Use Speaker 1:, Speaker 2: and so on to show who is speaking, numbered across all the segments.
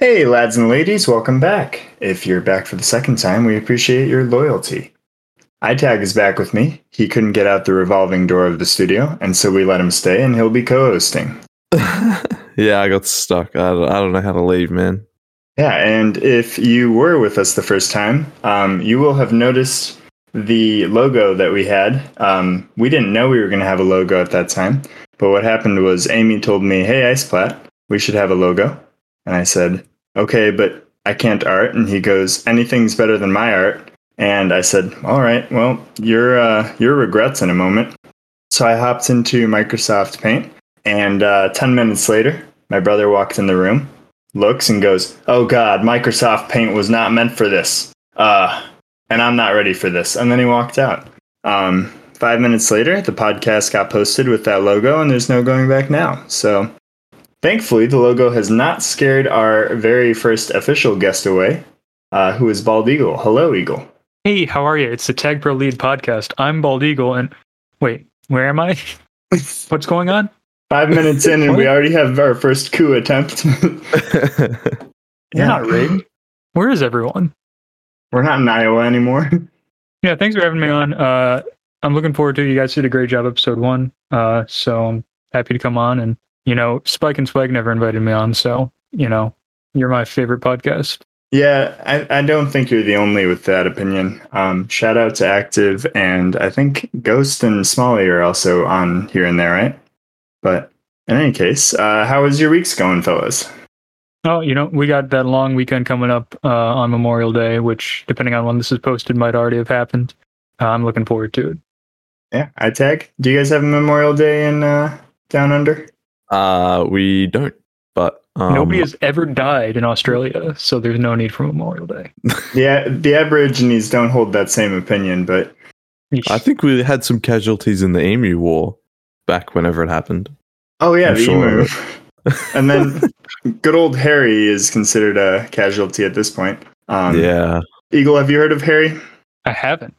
Speaker 1: Hey, lads and ladies, welcome back. If you're back for the second time, we appreciate your loyalty. iTag is back with me. He couldn't get out the revolving door of the studio, and so we let him stay, and he'll be co hosting.
Speaker 2: yeah, I got stuck. I don't, I don't know how to leave, man.
Speaker 1: Yeah, and if you were with us the first time, um, you will have noticed the logo that we had. Um, we didn't know we were going to have a logo at that time, but what happened was Amy told me, "Hey, Iceplat, we should have a logo," and I said, "Okay, but I can't art." And he goes, "Anything's better than my art." And I said, "All right, well, your uh, your regrets in a moment." So I hopped into Microsoft Paint, and uh, ten minutes later, my brother walked in the room looks and goes, "Oh God, Microsoft Paint was not meant for this," uh, and I'm not ready for this. And then he walked out. Um, five minutes later, the podcast got posted with that logo, and there's no going back now. So, thankfully, the logo has not scared our very first official guest away, uh, who is Bald Eagle. Hello, Eagle.
Speaker 3: Hey, how are you? It's the Tag Pro Lead podcast. I'm Bald Eagle, and wait, where am I? What's going on?
Speaker 1: Five minutes in, and we already have our first coup attempt.
Speaker 3: yeah, not rigged. Where is everyone?
Speaker 1: We're not in Iowa anymore.
Speaker 3: Yeah, thanks for having me on. Uh, I'm looking forward to it. You guys did a great job, episode one. Uh, so I'm happy to come on. And you know, Spike and Spike never invited me on, so you know, you're my favorite podcast.
Speaker 1: Yeah, I, I don't think you're the only with that opinion. Um, shout out to Active, and I think Ghost and Smalley are also on here and there, right? But in any case, uh, how is your weeks going, fellas?
Speaker 3: Oh, you know, we got that long weekend coming up uh, on Memorial Day, which, depending on when this is posted, might already have happened. Uh, I'm looking forward to it.
Speaker 1: Yeah, I tag. Do you guys have a Memorial Day in uh, Down Under?
Speaker 2: Uh, we don't. But um,
Speaker 3: nobody has ever died in Australia, so there's no need for Memorial Day.
Speaker 1: yeah, the Aborigines don't hold that same opinion, but
Speaker 2: I think we had some casualties in the Emu War back whenever it happened.
Speaker 1: Oh yeah, I'm the sure emu. and then good old Harry is considered a casualty at this point.
Speaker 2: Um, yeah.
Speaker 1: Eagle, have you heard of Harry?
Speaker 3: I haven't.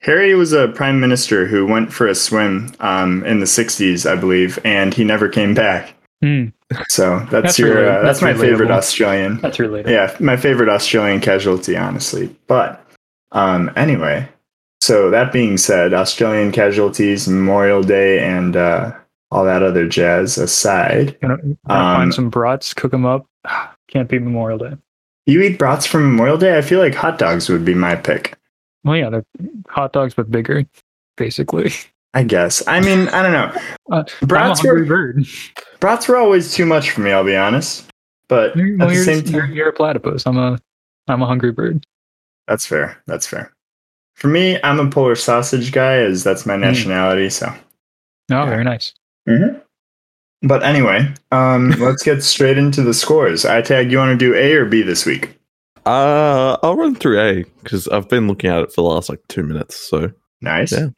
Speaker 1: Harry was a prime minister who went for a swim um, in the '60s, I believe, and he never came back.
Speaker 3: Mm.
Speaker 1: So that's, that's your uh, that's, that's, my relatable. favorite Australian.
Speaker 3: That's related.
Speaker 1: Yeah, my favorite Australian casualty, honestly. But um, anyway, so that being said, Australian casualties, Memorial Day, and uh, all that other jazz aside,
Speaker 3: gonna, gonna um, find some brats, cook them up. Can't be Memorial Day.
Speaker 1: You eat brats for Memorial Day? I feel like hot dogs would be my pick.
Speaker 3: Well, yeah, they're hot dogs but bigger, basically.
Speaker 1: I guess. I mean, I don't know.
Speaker 3: Uh, brats were bird.
Speaker 1: brats were always too much for me. I'll be honest. But well, at the same time,
Speaker 3: you're, you're a platypus. I'm a I'm a hungry bird.
Speaker 1: That's fair. That's fair. For me, I'm a Polish sausage guy, as that's my hmm. nationality. Mm. So. Oh,
Speaker 3: yeah. very nice.
Speaker 1: Mm-hmm. But anyway, um, let's get straight into the scores. I tag. You want to do A or B this week?
Speaker 2: Uh, I'll run through A because I've been looking at it for the last like two minutes. So
Speaker 1: nice.
Speaker 2: Yeah.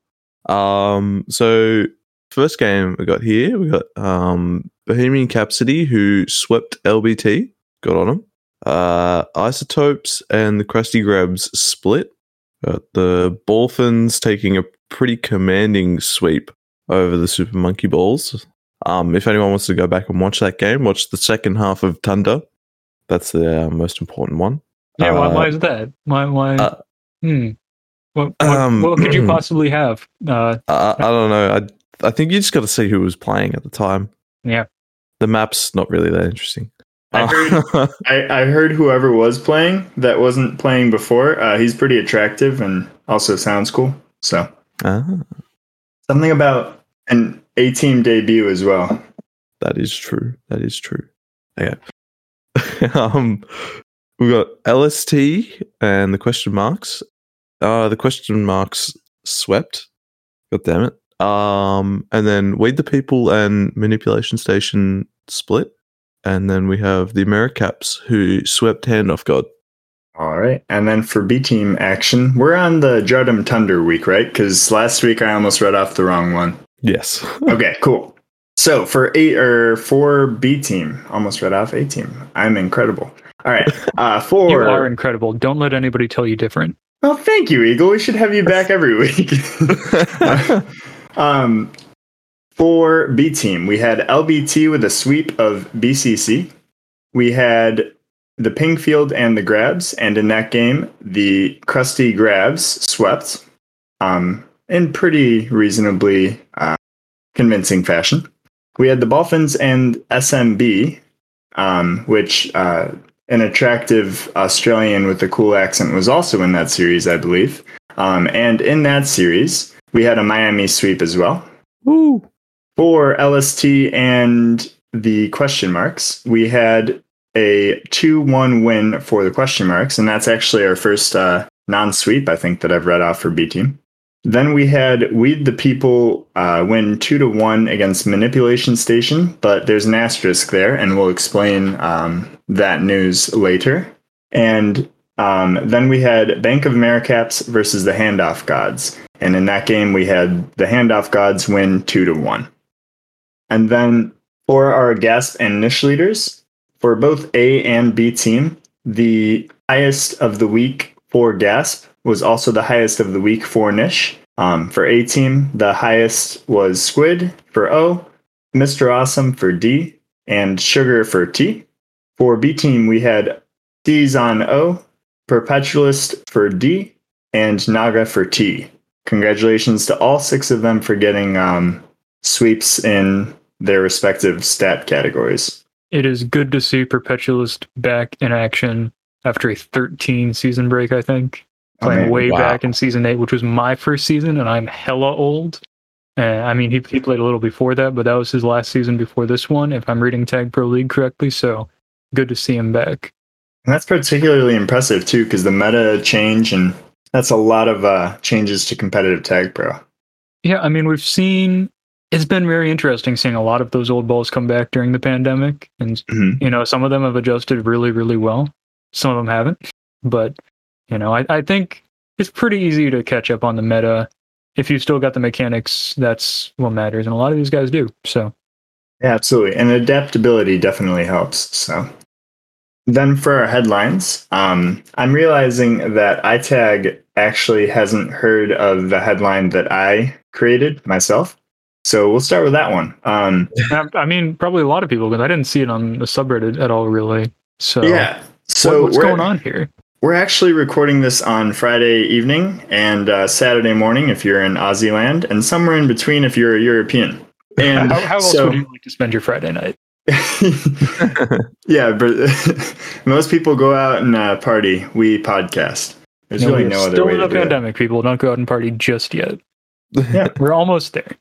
Speaker 2: Um. So first game we got here, we got um Bohemian Capsody who swept LBT, got on them. Uh, Isotopes and the Krusty Grabs split. Got the Dolphins taking a pretty commanding sweep over the Super Monkey Balls. Um, if anyone wants to go back and watch that game, watch the second half of Thunder. That's the uh, most important one.
Speaker 3: Yeah, uh, why, why, is that? Why? Why? Uh, hmm. What, what, um, what, could you possibly have?
Speaker 2: Uh, I, I don't know. I I think you just got to see who was playing at the time.
Speaker 3: Yeah.
Speaker 2: The map's not really that interesting.
Speaker 1: I heard, I, I, heard whoever was playing that wasn't playing before. Uh, he's pretty attractive and also sounds cool. So
Speaker 2: ah.
Speaker 1: something about an A team debut as well.
Speaker 2: That is true. That is true. Yeah. um, we got LST and the question marks. Uh, the question marks swept. God damn it. Um, and then Weed the People and Manipulation Station split. And then we have the Americaps who swept Hand Off God.
Speaker 1: All right. And then for B team action, we're on the Jardum Thunder week, right? Because last week I almost read off the wrong one.
Speaker 2: Yes.
Speaker 1: okay, cool. So for eight or for B team, almost read off A team. I'm incredible. All right. Uh, for
Speaker 3: you are incredible. Don't let anybody tell you different.
Speaker 1: Well, thank you, Eagle. We should have you back every week. um, for B team, we had LBT with a sweep of BCC. We had the Pingfield and the Grabs, and in that game, the Krusty Grabs swept um, in pretty reasonably uh, convincing fashion. We had the Dolphins and SMB, um, which uh, an attractive Australian with a cool accent was also in that series, I believe. Um, and in that series, we had a Miami sweep as well.
Speaker 2: Woo!
Speaker 1: For LST and the question marks, we had a 2 1 win for the question marks, and that's actually our first uh, non sweep, I think, that I've read off for B team. Then we had Weed the People uh, win 2 to 1 against Manipulation Station, but there's an asterisk there, and we'll explain um, that news later. And um, then we had Bank of Americaps versus the Handoff Gods. And in that game, we had the Handoff Gods win 2 to 1. And then for our GASP and niche leaders, for both A and B team, the highest of the week for Gasp was also the highest of the week for niche. Um, for A team, the highest was Squid for O, Mr. Awesome for D, and Sugar for T. For B team, we had D's on O, Perpetualist for D, and Naga for T. Congratulations to all six of them for getting um, sweeps in their respective stat categories.
Speaker 3: It is good to see Perpetualist back in action after a 13 season break, I think. Playing
Speaker 1: Okay,
Speaker 3: way
Speaker 2: wow.
Speaker 3: back in season eight, which was my first season, and I'm hella old. Uh, I mean, he, he played a little before that, but that was his last season before this one, if I'm reading Tag Pro League correctly. So good to see him back.
Speaker 1: And that's particularly impressive too, because the meta change and that's a lot of uh, changes to competitive tag pro.
Speaker 3: Yeah, I mean, we've seen it's been very interesting seeing a lot of those old balls come back during the pandemic. And,
Speaker 1: Mhm.
Speaker 3: you know, some of them have adjusted really, really well. Some of them haven't. But, you know, I, I think it's pretty easy to catch up on the meta. If you still got the mechanics, that's what matters. And a lot of these guys do. So,
Speaker 1: Yeah, absolutely. And adaptability definitely helps. So then for our headlines, um, I'm realizing that iTag actually hasn't heard of the headline that I created myself. So we'll start with that one. Um,
Speaker 3: I, I mean, probably a lot of people, because I didn't see it on the subreddit at all, really. So,
Speaker 1: yeah.
Speaker 3: what-
Speaker 1: So
Speaker 3: what's going on here?
Speaker 1: We're actually recording this on Friday evening and uh, Saturday morning if you're in Aussie land, and somewhere in between if you're a European. And
Speaker 3: How, how else
Speaker 1: so,
Speaker 3: would you like to spend your Friday night?
Speaker 1: yeah, but most people go out and uh, party. We podcast. There's really
Speaker 3: we're
Speaker 1: no other way.
Speaker 3: still
Speaker 1: in
Speaker 3: a
Speaker 1: do it.
Speaker 3: pandemic, people. Don't go out and party just yet.
Speaker 1: Yeah.
Speaker 3: We're almost there.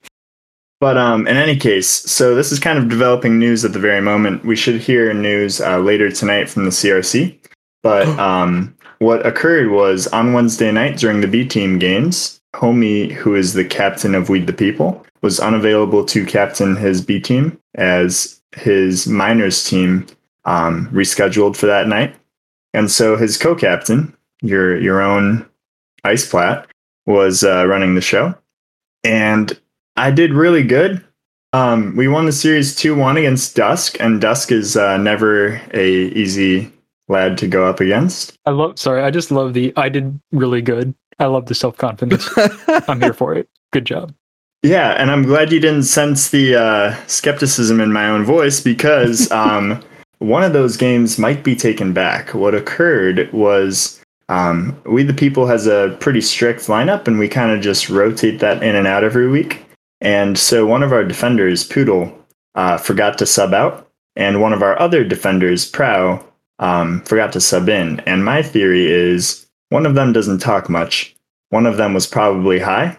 Speaker 1: But um, in any case, so this is kind of developing news at the very moment. We should hear news uh, later tonight from the CRC. But um, what occurred was on Wednesday night during the B team games, Homie, who is the captain of Weed the People, was unavailable to captain his B team as his minors team um, rescheduled for that night. And so his co captain, your, your own Ice Plat, was uh, running the show. And I did really good. Um, we won the series 2 1 against Dusk, and Dusk is uh, never a easy lad to go up against.
Speaker 3: I love. Sorry, I just love the. I did really good. I love the self confidence. I'm here for it. Good job.
Speaker 1: Yeah, and I'm glad you didn't sense the uh, skepticism in my own voice because um, one of those games might be taken back. What occurred was um, We the People has a pretty strict lineup, and we kind of just rotate that in and out every week. And so one of our defenders, Poodle, uh, forgot to sub out, and one of our other defenders, Prow, um, forgot to sub in. And my theory is one of them doesn't talk much. One of them was probably high,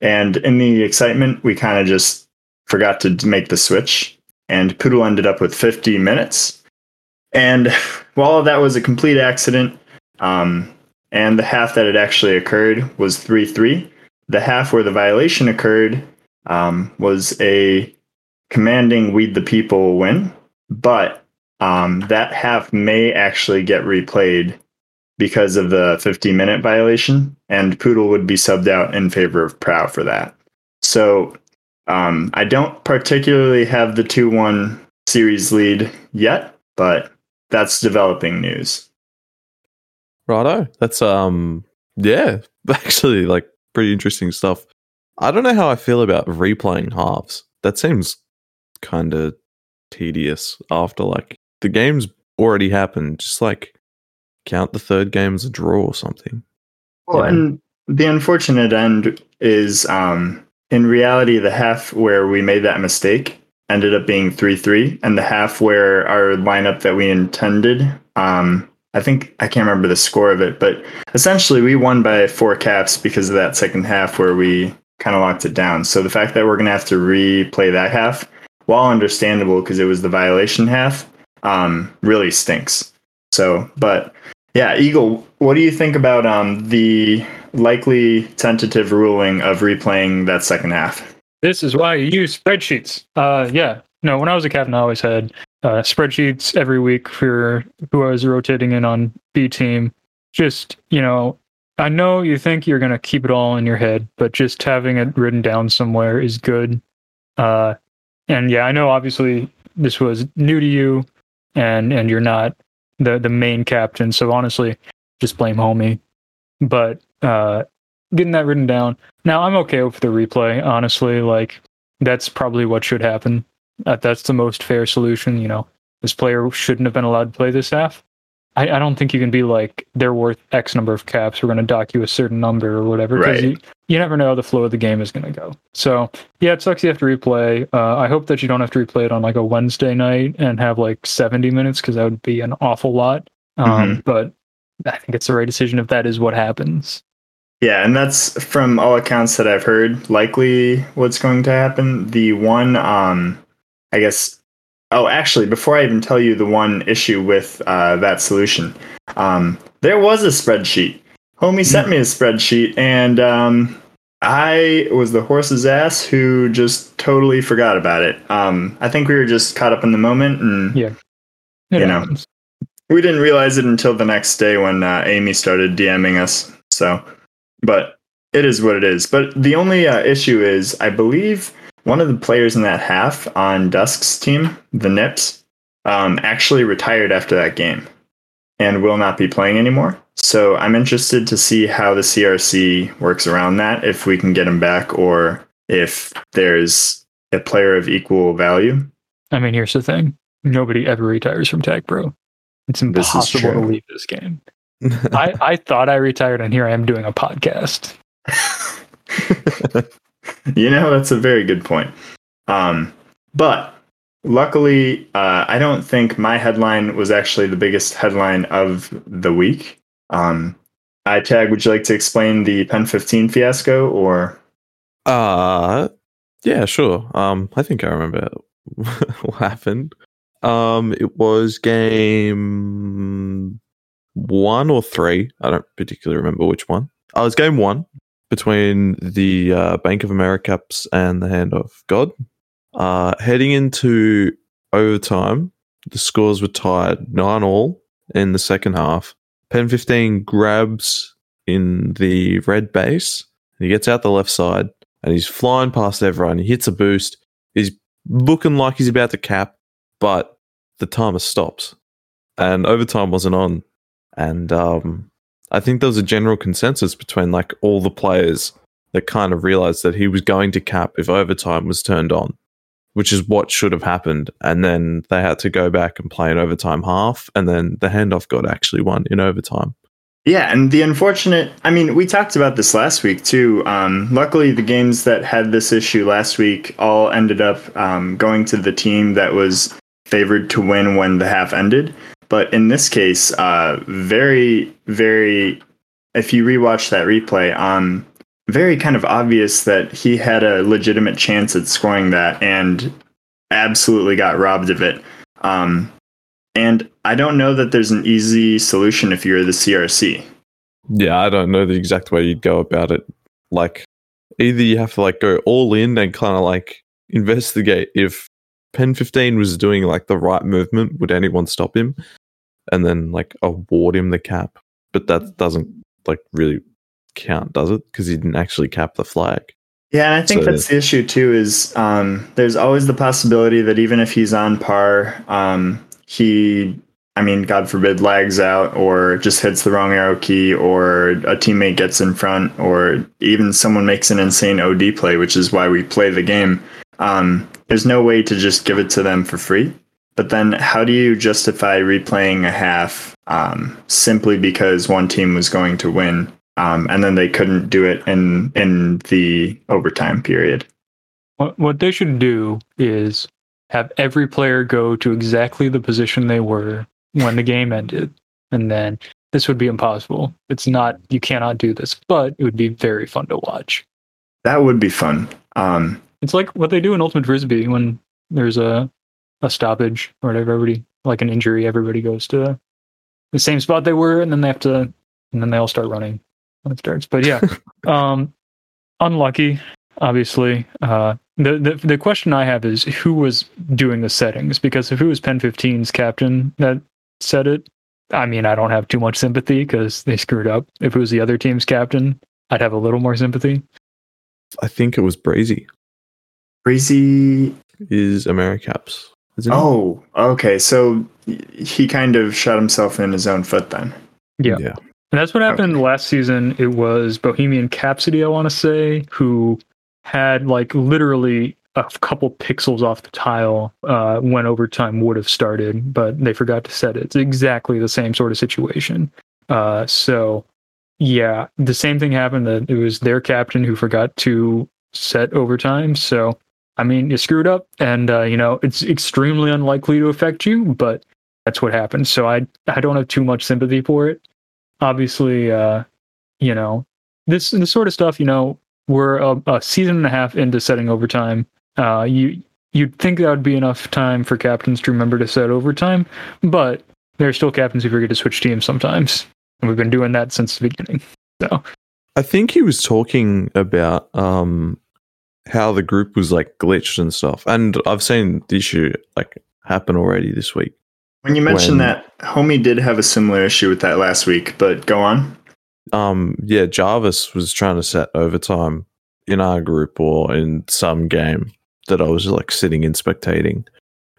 Speaker 1: and in the excitement, we kind of just forgot to make the switch. And Poodle ended up with 50 minutes. And while that was a complete accident, um, and the half that it actually occurred was 3 3, the half where the violation occurred um, was a commanding Weed the People win. But um, that half may actually get replayed because of the 50 minute violation, and Poodle would be subbed out in favor of Prow for that. So um, I don't particularly have the 2 1 series lead yet, but that's developing news.
Speaker 2: Righto. That's um yeah, actually like pretty interesting stuff. I don't know how I feel about replaying halves. That seems kind of tedious after like the game's already happened. Just like count the third game as a draw or something.
Speaker 1: Well,
Speaker 2: Yeah.
Speaker 1: and the unfortunate end is, um, in reality, the half where we made that mistake ended up being three three, and the half where our lineup that we intended, um, I think I can't remember the score of it, but essentially we won by four caps because of that second half where we kind of locked it down. So the fact that we're going to have to replay that half, while understandable because it was the violation half, um, really stinks. So, but yeah, Eagle, what do you think about um, the likely tentative ruling of replaying that second half?
Speaker 3: This is why you use spreadsheets. Uh, yeah. No, when I was a captain, I always had uh, spreadsheets every week for who I was rotating in on B team. Just, you know, I know you think you're going to keep it all in your head, but just having it written down somewhere is good. Uh, and yeah, I know obviously this was new to you and, and you're not the, the main captain. So honestly, just blame homie. But, uh, getting that written down, now I'm okay with the replay, honestly. Like that's probably what should happen. Uh, that's the most fair solution. You know, this player shouldn't have been allowed to play this half. I, I don't think you can be like they're worth X number of caps. We're going to dock you a certain number or whatever.
Speaker 1: Right.
Speaker 3: You, you never know how the flow of the game is going to go. So yeah, it sucks you have to replay. Uh, I hope that you don't have to replay it on like a Wednesday night and have like 70 minutes because that would be an awful lot. Um, But I think it's the right decision if that is what happens.
Speaker 1: Yeah, and that's from all accounts that I've heard likely what's going to happen. The one, um, I guess. Oh, actually, before I even tell you the one issue with uh, that solution, um, there was a spreadsheet. Homie sent me a spreadsheet, and um, I was the horse's ass who just totally forgot about it. Um, I think we were just caught up in the moment, and
Speaker 3: Yeah. It
Speaker 1: You know. we didn't realize it until the next day when uh, Amy started DMing us. So, but it is what it is. But the only uh, issue is, I believe one of the players in that half on Dusk's team, the Nips, um, actually retired after that game and will not be playing anymore. So I'm interested to see how the CRC works around that, if we can get him back, or if there's a player of equal value.
Speaker 3: I mean, here's the thing: nobody ever retires from Tag Pro. It's impossible to leave this game. I, I thought I retired, and here I am doing a podcast.
Speaker 1: you know, that's a very good point. Um, but luckily, uh, I don't think my headline was actually the biggest headline of the week. Um, iTag, would you like to explain the Pen 15 fiasco or?
Speaker 2: Uh yeah, sure. Um I think I remember what happened. Um it was game one or three. I don't particularly remember which one. Oh, it was game one between the uh, Bank of Americaps and the Hand of God. Uh heading into overtime, the scores were tied nine all in the second half. Pen 15 grabs in the red base. He gets out the left side and he's flying past everyone. He hits a boost. He's looking like he's about to cap, but the timer stops, and overtime wasn't on. And um, I think there was a general consensus between like all the players that kind of realized that he was going to cap if overtime was turned on, which is what should have happened. And then they had to go back and play an overtime half, and then the handoff got actually won in overtime.
Speaker 1: Yeah, and the unfortunate, I mean, we talked about this last week too. Um, luckily, the games that had this issue last week all ended up um, going to the team that was favored to win when the half ended. But in this case, uh, very, very, if you rewatch that replay, um, very kind of obvious that he had a legitimate chance at scoring that and absolutely got robbed of it. Um, and I don't know that there's an easy solution if you're the CRC.
Speaker 2: Yeah, I don't know the exact way you'd go about it. Like, either you have to like go all in and kind of like investigate if Pen 15 was doing like the right movement, would anyone stop him? And then like award him the cap. But that doesn't like really count, does it? Because he didn't actually cap the flag.
Speaker 1: Yeah, and I think
Speaker 2: So-
Speaker 1: that's the issue too. Is um, there's always the possibility that even if he's on par, um, he, I mean, God forbid, lags out or just hits the wrong arrow key, or a teammate gets in front, or even someone makes an insane OD play, which is why we play the game. Um, there's no way to just give it to them for free. But then how do you justify replaying a half um, simply because one team was going to win um, and then they couldn't do it in in the overtime period?
Speaker 3: What what they should do is have every player go to exactly the position they were when the game ended, and then this would be impossible. It's not you cannot do this, but it would be very fun to watch.
Speaker 1: That would be fun. Um,
Speaker 3: It's like what they do in Ultimate Frisbee when there's a a stoppage or whatever. Everybody like an injury, everybody goes to the same spot they were, and then they have to, and then they all start running when it starts. But yeah, um, unlucky, obviously. Uh, the, the the question I have is who was doing the settings? Because if it was Pen 15's captain that said it, I mean, I don't have too much sympathy because they screwed up. If it was the other team's captain, I'd have a little more sympathy.
Speaker 2: I think it was Breezy.
Speaker 1: Breezy.
Speaker 2: Is Americaps? Isn't it?
Speaker 1: Oh, okay. So he kind of shot himself in his own foot then.
Speaker 3: Yeah.
Speaker 2: yeah.
Speaker 3: And that's what happened
Speaker 1: Okay.
Speaker 3: last season. It was Bohemian Capsody, I want to say, who had like literally a couple pixels off the tile uh, when overtime would have started, but they forgot to set it. It's exactly the same sort of situation. Uh, so, yeah, the same thing happened. That it was their captain who forgot to set overtime. So, I mean, you screwed up, and uh, you know it's extremely unlikely to affect you, but that's what happens. So I I don't have too much sympathy for it. Obviously uh you know this this sort of stuff you know we're a, a season and a half into setting overtime. Uh you you'd think that would be enough time for captains to remember to set overtime but there are still captains who forget to switch teams sometimes. And we've been doing that since the beginning. So
Speaker 2: I think he was talking about um how the group was like glitched and stuff. And I've seen the issue like happen already this week.
Speaker 1: When you mentioned
Speaker 2: When-
Speaker 1: that, Homie did have a similar issue with that last week, but go on.
Speaker 2: Um yeah, Jarvis was trying to set overtime in our group or in some game that I was like sitting and spectating.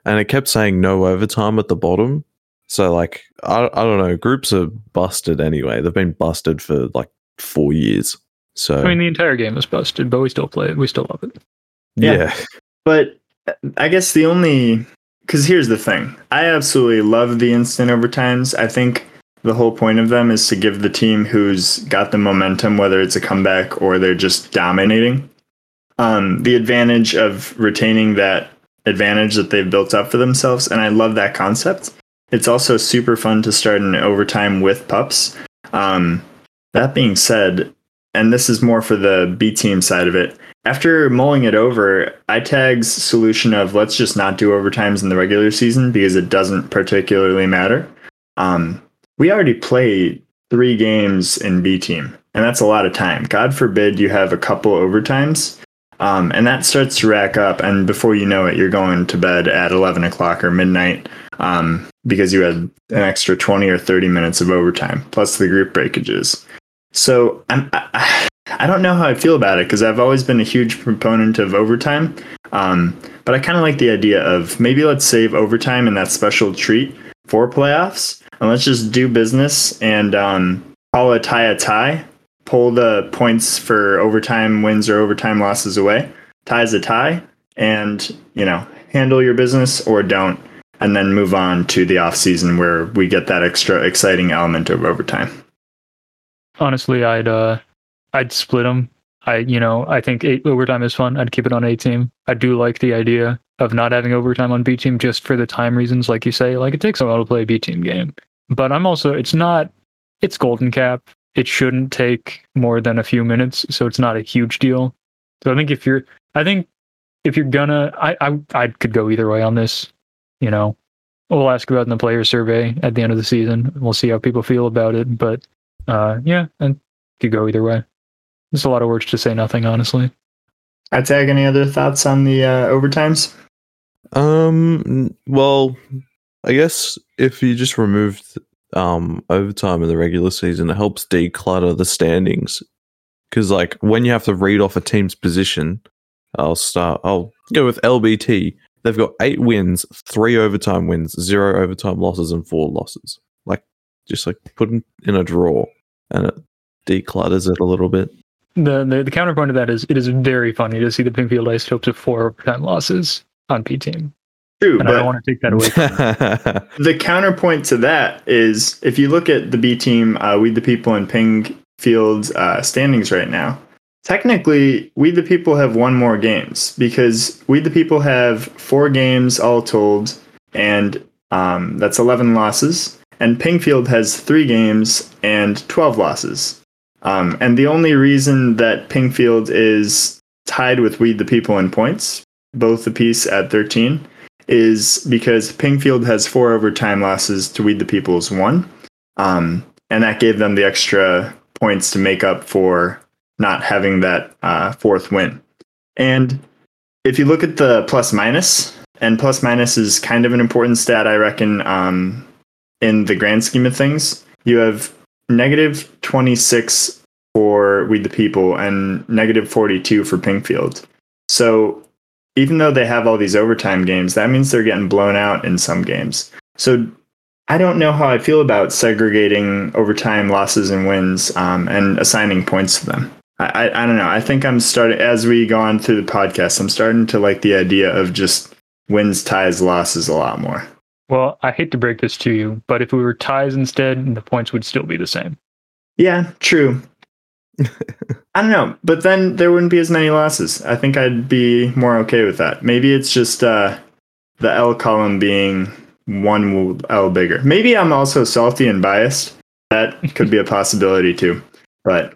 Speaker 2: And it kept saying no overtime at the bottom. So like I I don't know, groups are busted anyway. They've been busted for like four years. So
Speaker 3: i mean the entire game is busted but we still play it we still love it
Speaker 1: Yeah.
Speaker 2: yeah.
Speaker 1: But I guess the only because here's the thing, I absolutely love the instant overtimes. I think the whole point of them is to give the team who's got the momentum, whether it's a comeback or they're just dominating, um, the advantage of retaining that advantage that they've built up for themselves. And I love that concept. It's also super fun to start an overtime with pups. Um, that being said, and this is more for the B team side of it, after mulling it over, iTag's solution of let's just not do overtimes in the regular season because it doesn't particularly matter. Um, we already played three games in B team, and that's a lot of time. God forbid you have a couple overtimes, um, and that starts to rack up. And before you know it, you're going to bed at 11 o'clock or midnight um, because you had an extra 20 or 30 minutes of overtime plus the group breakages. So I'm, I, I don't know how I feel about it because I've always been a huge proponent of overtime. Um, but I kind of like the idea of maybe let's save overtime and that special treat for playoffs, and let's just do business and um, call a tie a tie. Pull the points for overtime wins or overtime losses away. Tie's a tie, and you know handle your business or don't, and then move on to the off season where we get that extra exciting element of overtime.
Speaker 3: Honestly i'd uh i'd split them i you know i think eight overtime is fun. I'd keep it on a team. I do like the idea of not having overtime on b team just for the time reasons like you say. Like it takes a while to play a b team game. But i'm also it's not it's golden cap. It shouldn't take more than a few minutes so it's not a huge deal. So i think if you're i think if you're gonna i i, I could go either way on this you know. We'll ask about in the player survey at the end of the season. We'll see how people feel about it but uh, yeah, and could go either way. There's a lot of words to say nothing, honestly.
Speaker 1: I tag any other thoughts on the uh, overtimes?
Speaker 2: Um. Well, I guess if you just removed um overtime in the regular season, it helps declutter the standings. Because like when you have to read off a team's position, I'll start. I'll go with LBT. They've got eight wins, three overtime wins, zero overtime losses, and four losses. Like just like put in a drawer, and it declutters it a little bit.
Speaker 3: The, the the counterpoint to that is it is very funny to see the Pingfield Isotopes with four overtime losses on P team.
Speaker 1: True,
Speaker 3: and I don't want to take that away. From
Speaker 1: the counterpoint to that is if you look at the B team, uh, We the People in Ping Field's uh, standings right now, technically, We the People have won more games because We the People have four games all told, and um, that's 11 losses. And Pingfield has three games and 12 losses. Um, and the only reason that Pingfield is tied with Weed the People in points, both apiece at 13, is because Pingfield has four overtime losses to Weed the People's one. Um, and that gave them the extra points to make up for not having that uh, fourth win. And if you look at the plus minus, and plus minus is kind of an important stat, I reckon, um, in the grand scheme of things, you have negative 26 for We the People and negative 42 for Pingfield. So even though they have all these overtime games, that means they're getting blown out in some games. So I don't know how I feel about segregating overtime losses and wins um, and assigning points to them. I, I, I don't know. I think I'm starting as we go on through the podcast. I'm starting to like the idea of just wins, ties, losses a lot more.
Speaker 3: Well, I hate to break this to you, but if we were ties instead, the points would still be the same.
Speaker 1: Yeah, true. I don't know, but then there wouldn't be as many losses. I think I'd be more okay with that. Maybe it's just uh, the L column being one L bigger. Maybe I'm also salty and biased. That could be a possibility too. But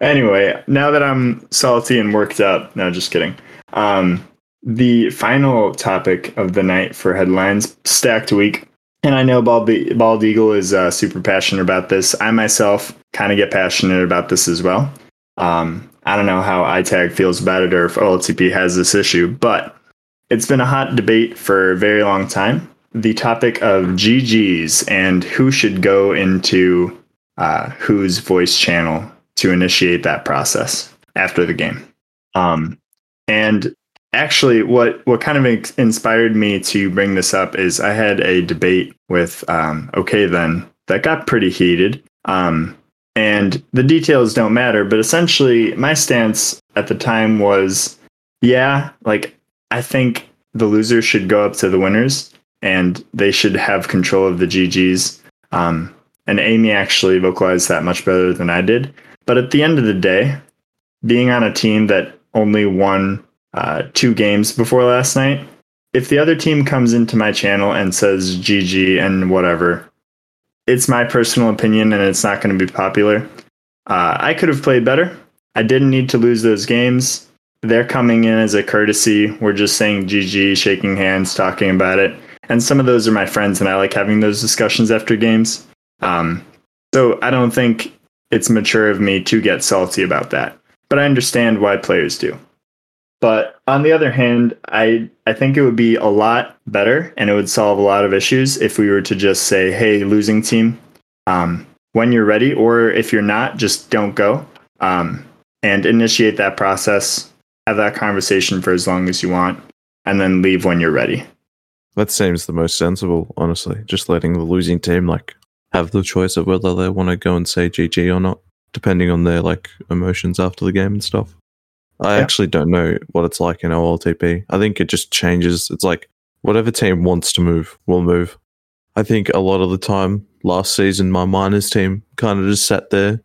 Speaker 1: anyway, now that I'm salty and worked up, no, just kidding. Um, the final topic of the night for headlines stacked week. And I know Bald, Bald Eagle is uh, super passionate about this. I myself kind of get passionate about this as well. Um, I don't know how iTag feels about it or if OLTP has this issue, but it's been a hot debate for a very long time. The topic of GGs and who should go into uh, whose voice channel to initiate that process after the game. Um, and actually, what what kind of inspired me to bring this up is I had a debate with um, OK then that got pretty heated. Um, and the details don't matter, but essentially, my stance at the time was, yeah, like I think the losers should go up to the winners and they should have control of the GGs. Um, and Amy actually vocalized that much better than I did. But at the end of the day, being on a team that only won uh, two games before last night, if the other team comes into my channel and says GG and whatever, it's my personal opinion and it's not going to be popular. Uh, I could have played better. I didn't need to lose those games. They're coming in as a courtesy. We're just saying GG, shaking hands, talking about it. And some of those are my friends, and I like having those discussions after games. Um, so I don't think it's mature of me to get salty about that. But I understand why players do. But on the other hand, I I think it would be a lot better and it would solve a lot of issues if we were to just say, "Hey, losing team, um, when you're ready, or if you're not, just don't go." Um, and initiate that process, have that conversation for as long as you want, and then leave when you're ready.
Speaker 2: That seems the most sensible, honestly. Just letting the losing team like have the choice of whether they want to go and say GG or not, depending on their like emotions after the game and stuff. I
Speaker 1: Yeah.
Speaker 2: actually don't know what it's like in OLTP. I think it just changes. It's like whatever team wants to move will move. I think a lot of the time last season, my minors team kind of just sat there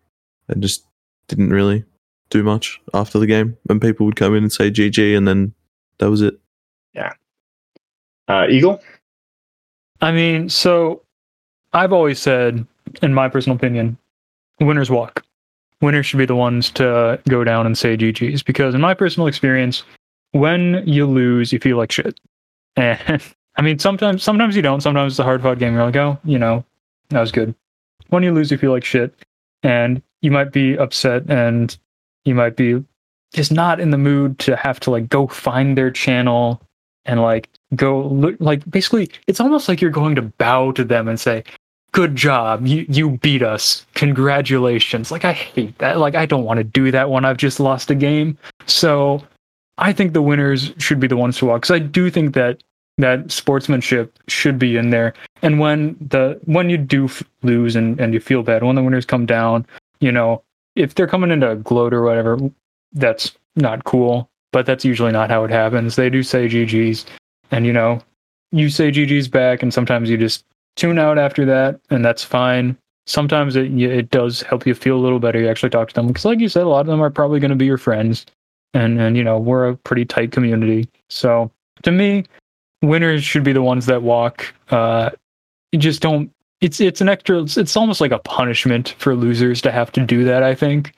Speaker 2: and just didn't really do much after the game. And people would come in and say GG, and then that was it. Yeah.
Speaker 1: Uh, Eagle,
Speaker 3: I mean, so I've always said, in my personal opinion, winners walk. Winners should be the ones to go down and say GG's because, in my personal experience, when you lose, you feel like shit. And I mean, sometimes sometimes you don't. Sometimes it's a hard fought game. You're like, oh, you know, that was good. When you lose, you feel like shit, and you might be upset, and you might be just not in the mood to have to like go find their channel and like go look like basically it's almost like you're going to bow to them and say good job. You you beat us. Congratulations. Like i hate that. Like i don't want to do that when i've just lost a game. So i think the winners should be the ones to walk because i do think that that sportsmanship should be in there. And when the when you do f- lose and and you feel bad when the winners come down you know if they're coming into a gloat or whatever that's not cool but that's usually not how it happens. They do say gg's and you know you say GG's back, and sometimes you just tune out after that, and that's fine. Sometimes it it does help you feel a little better. You actually talk to them because, like you said, a lot of them are probably going to be your friends, and and you know we're a pretty tight community. So to me, winners should be the ones that walk. Uh, you just don't. It's it's an extra. It's, it's almost like a punishment for losers to have to do that. I think,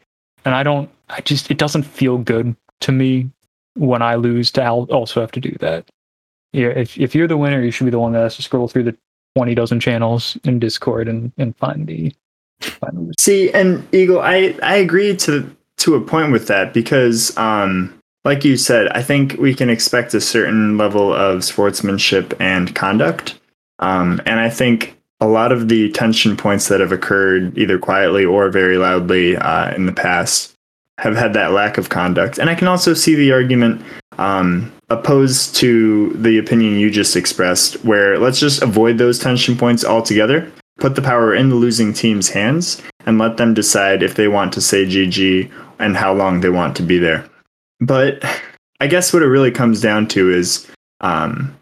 Speaker 3: and I don't. I just it doesn't feel good to me when I lose to also have to do that. Yeah, if if you're the winner, you should be the one that has to scroll through the twenty dozen channels in Discord and and find the find the
Speaker 1: See, and Eagle, I I agree to to a point with that because, um, like you said, I think we can expect a certain level of sportsmanship and conduct, um, and I think a lot of the tension points that have occurred either quietly or very loudly uh, in the past have had that lack of conduct, and I can also see the argument um, opposed to the opinion you just expressed, where let's just avoid those tension points altogether, put the power in the losing team's hands, and let them decide if they want to say GG and how long they want to be there. But I guess what it really comes down to is um,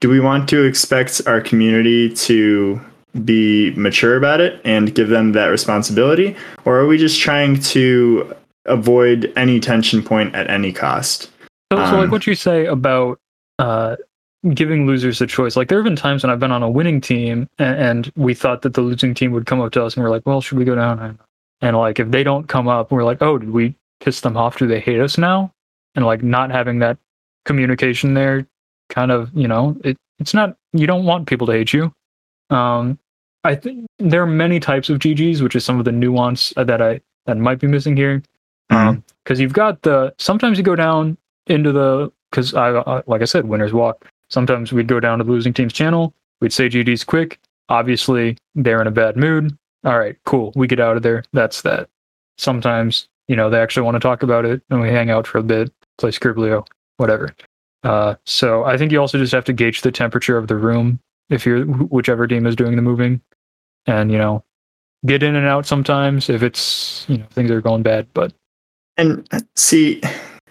Speaker 1: do we want to expect our community to be mature about it and give them that responsibility? Or are we just trying to avoid any tension point at any cost?
Speaker 3: So, so
Speaker 1: Um,
Speaker 3: like what you say about uh, giving losers a choice. Like there have been times when I've been on a winning team and, and we thought that the losing team would come up to us and we're like, well, should we go down? And, and like if they don't come up, we're like, oh, did we piss them off? Do they hate us now? And like not having that communication there, kind of, you know, it, it's not. You don't want people to hate you. Um, I think there are many types of GGs, which is some of the nuance that I that might be missing here because you've got the sometimes you go down into the because I, I like I said winners walk. Sometimes we'd go down to the losing team's channel. We'd say GD's quick. Obviously, they're in a bad mood. All right, cool. We get out of there. That's that. Sometimes you know they actually want to talk about it, and we hang out for a bit, play Skribbl.io, whatever. Uh, so I think you also just have to gauge the temperature of the room if you're whichever team is doing the moving, and you know get in and out sometimes if it's you know things are going bad. But
Speaker 1: And uh, see,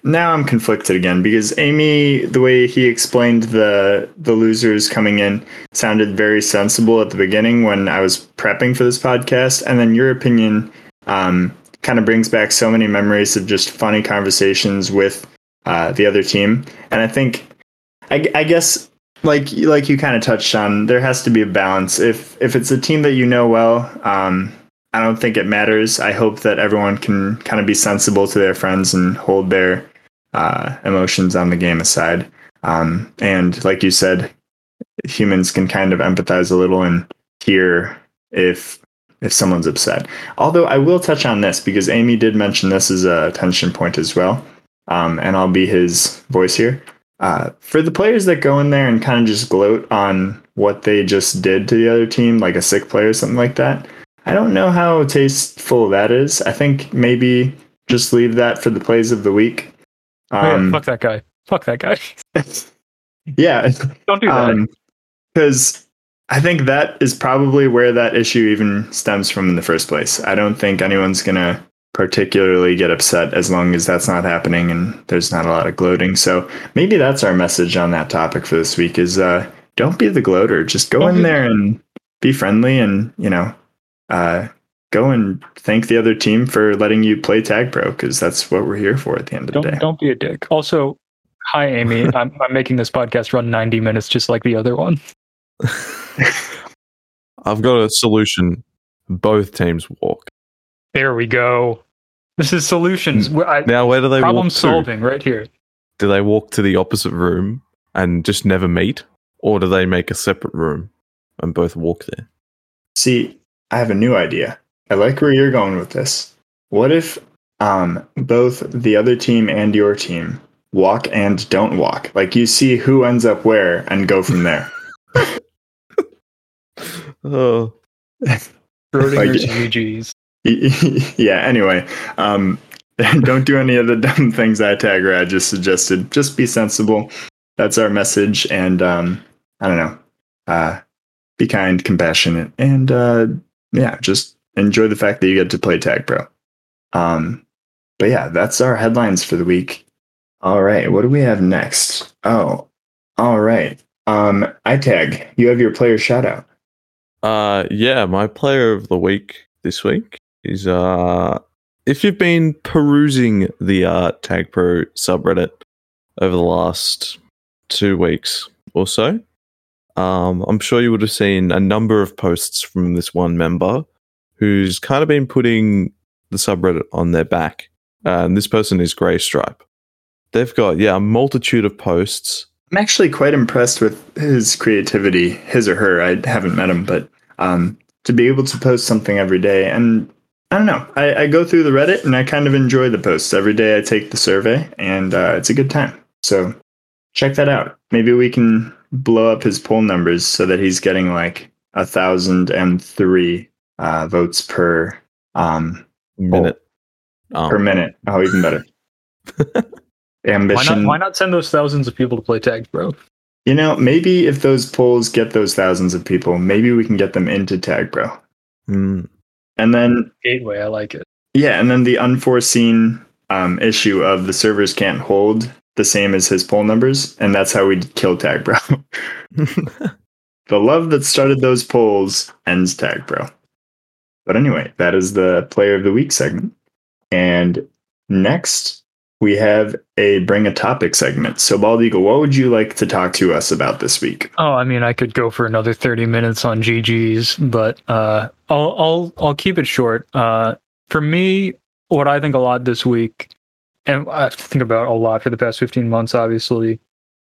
Speaker 1: now I'm conflicted again because Amy, the way he explained the the losers coming in, sounded very sensible at the beginning when I was prepping for this podcast, and then your opinion um, kind of brings back so many memories of just funny conversations with uh, the other team, and I think, I, I guess. Like like you kind of touched on, there has to be a balance. If if it's a team that you know well, um, I don't think it matters. I hope that everyone can kind of be sensible to their friends and hold their uh, emotions on the game aside. Um, and like you said, humans can kind of empathize a little and hear if if someone's upset. Although I will touch on this because Amy did mention this as a tension point as well, um, and I'll be his voice here. Uh, for the players that go in there and kind of just gloat on what they just did to the other team, like a sick player or something like that, I don't know how tasteful that is. I think maybe just leave that for the plays of the week.
Speaker 3: Oh yeah,
Speaker 1: Um,
Speaker 3: fuck that guy. Fuck that guy.
Speaker 1: yeah,
Speaker 3: Don't do that.
Speaker 1: because I think that is probably where that issue even stems from in the first place. I don't think anyone's gonna particularly get upset as long as that's not happening and there's not a lot of gloating. So maybe that's our message on that topic for this week: is uh, don't be the gloater. Just go
Speaker 3: Don't
Speaker 1: in there and be friendly, and you know, uh, go and thank the other team for letting you play tag pro because that's what we're here for at the end of the
Speaker 3: don't
Speaker 1: day.
Speaker 3: don't be a dick. Also, hi Amy. I'm I'm making this podcast run 90 minutes just like the other one.
Speaker 2: I've got a solution. Both teams walk.
Speaker 3: There we go. This is solutions.
Speaker 1: Hmm.
Speaker 3: I,
Speaker 2: Now, where do they
Speaker 3: problem
Speaker 2: walk to?
Speaker 3: solving right here.
Speaker 2: Do they walk to the opposite room and just never meet, or do they make a separate room and both walk there?
Speaker 1: See, I have a new idea. I like where you're going with this. What if um, both the other team and your team walk and don't walk? Like you see who ends up where and go from there.
Speaker 2: Oh,
Speaker 3: Schrodinger's
Speaker 1: Like-
Speaker 3: GGs.
Speaker 1: yeah, anyway, um, don't do any of the dumb things that Tag Rad just suggested. Just be sensible. That's our message. And um, I don't know, uh, be kind, compassionate, and uh, yeah, just enjoy the fact that you get to play Tag Pro. Um, but yeah, that's our headlines for the week. All right, what do we have next? Oh, all right. Um, iTag, you have your player shout out.
Speaker 2: Uh, yeah, my player of the week this week is uh, if you've been perusing the uh, Tag Pro subreddit over the last two weeks or so, um, I'm sure you would have seen a number of posts from this one member who's kind of been putting the subreddit on their back. And this person is Grey Stripe. They've got yeah a multitude of posts.
Speaker 1: I'm actually quite impressed with his creativity, his or her. I haven't met him, but um, to be able to post something every day, and I don't know, I, I go through the Reddit and I kind of enjoy the posts every day. I take the survey, and uh, it's a good time. So check that out. Maybe we can blow up his poll numbers so that he's getting like a thousand and three uh, votes per um,
Speaker 2: Minute. Um,
Speaker 1: per minute. Oh, even better.
Speaker 3: Why
Speaker 1: Ambition.
Speaker 3: not, why not send those thousands of people to play tags, bro?
Speaker 1: You know, maybe if those polls get those thousands of people, maybe we can get them into Tag Pro.
Speaker 2: mm,
Speaker 1: And then,
Speaker 3: Gateway, I like it.
Speaker 1: yeah, and then the unforeseen um, issue of the servers can't hold the same as his poll numbers, and that's how we kill Tag Pro. the love that started those polls ends Tag Pro. But anyway, that is the Player of the Week segment. And next, we have a Bring a Topic segment. So, Bald Eagle, what would you like to talk to us about this week?
Speaker 3: Oh, I mean, I could go for another thirty minutes on GGs, but uh, I'll I'll I'll keep it short. Uh, for me, what I think a lot this week, and I have to think about a lot for the past fifteen months. Obviously,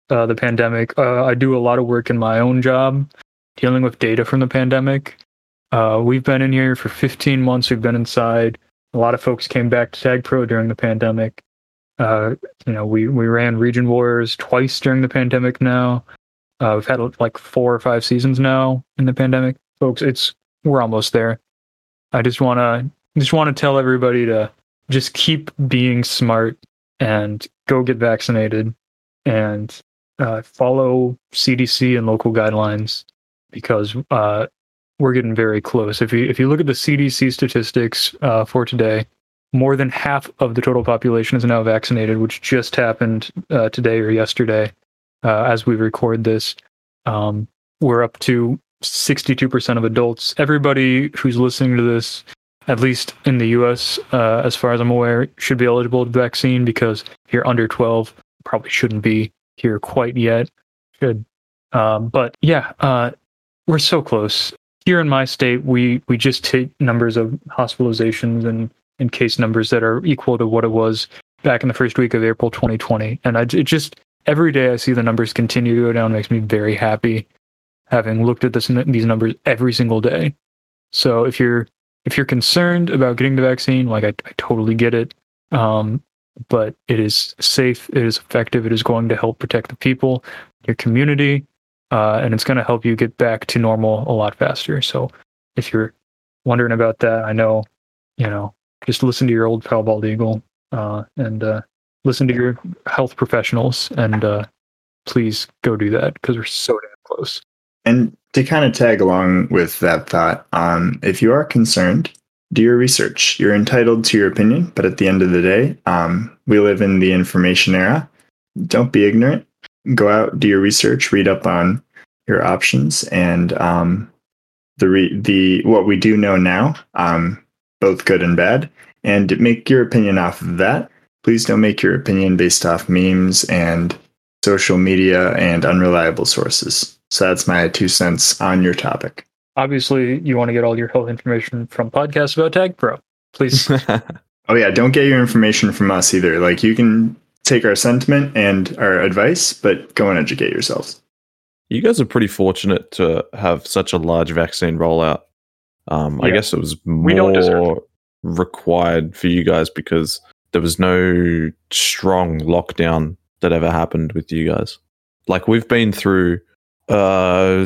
Speaker 3: uh, the pandemic. Uh, I do a lot of work in my own job, dealing with data from the pandemic. Uh, we've been in here for fifteen months. We've been inside. A lot of folks came back to Tag Pro during the pandemic. Uh, you know, we we ran Region Wars twice during the pandemic. Now, uh, we've had like four or five seasons now in the pandemic, folks. It's we're almost there. I just want to just want to tell everybody to just keep being smart and go get vaccinated and uh, follow CDC and local guidelines because uh, we're getting very close. If you if you look at the CDC statistics uh, for today, more than half of the total population is now vaccinated, which just happened uh, today or yesterday uh, as we record this. Um, we're up to 62% of adults. Everybody who's listening to this, at least in the US, uh, as far as I'm aware, should be eligible to vaccine because if you're under 12, probably shouldn't be here quite yet. Should. Um, but yeah, uh, we're so close. Here in my state, we, we just take numbers of hospitalizations and, and case numbers that are equal to what it was back in the first week of April 2020. And I, it just, every day I see the numbers continue to go down makes me very happy having looked at this these numbers every single day. So if you're if you're concerned about getting the vaccine, like I, I totally get it. Um, but it is safe, it is effective, it is going to help protect the people, your community, uh, and it's going to help you get back to normal a lot faster. So if you're wondering about that, I know, you know, just listen to your old pal Bald Eagle uh, and uh, listen to your health professionals and uh, please go do that because we're so damn close.
Speaker 1: And to kind of tag along with that thought, um, if you are concerned, do your research. You're entitled to your opinion, but at the end of the day, um, we live in the information era. Don't be ignorant. Go out, do your research, read up on your options, and um, the re- the what we do know now, um, both good and bad, and make your opinion off of that. Please don't make your opinion based off memes and social media and unreliable sources. So that's my two cents on your topic.
Speaker 3: Obviously, you want to get all your health information from podcasts about Tag Pro. Please
Speaker 1: Oh yeah, don't get your information from us either. Like you can take our sentiment and our advice, but go and educate yourselves.
Speaker 2: you guys are pretty fortunate to have such a large vaccine rollout. Um, I guess it was
Speaker 3: We don't deserve
Speaker 2: more required for you guys because there was no strong lockdown that ever happened with you guys. Like we've been through uh,